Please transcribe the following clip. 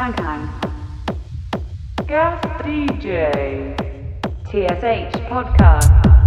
Hang Hang. Gas DJ. TSH Podcast.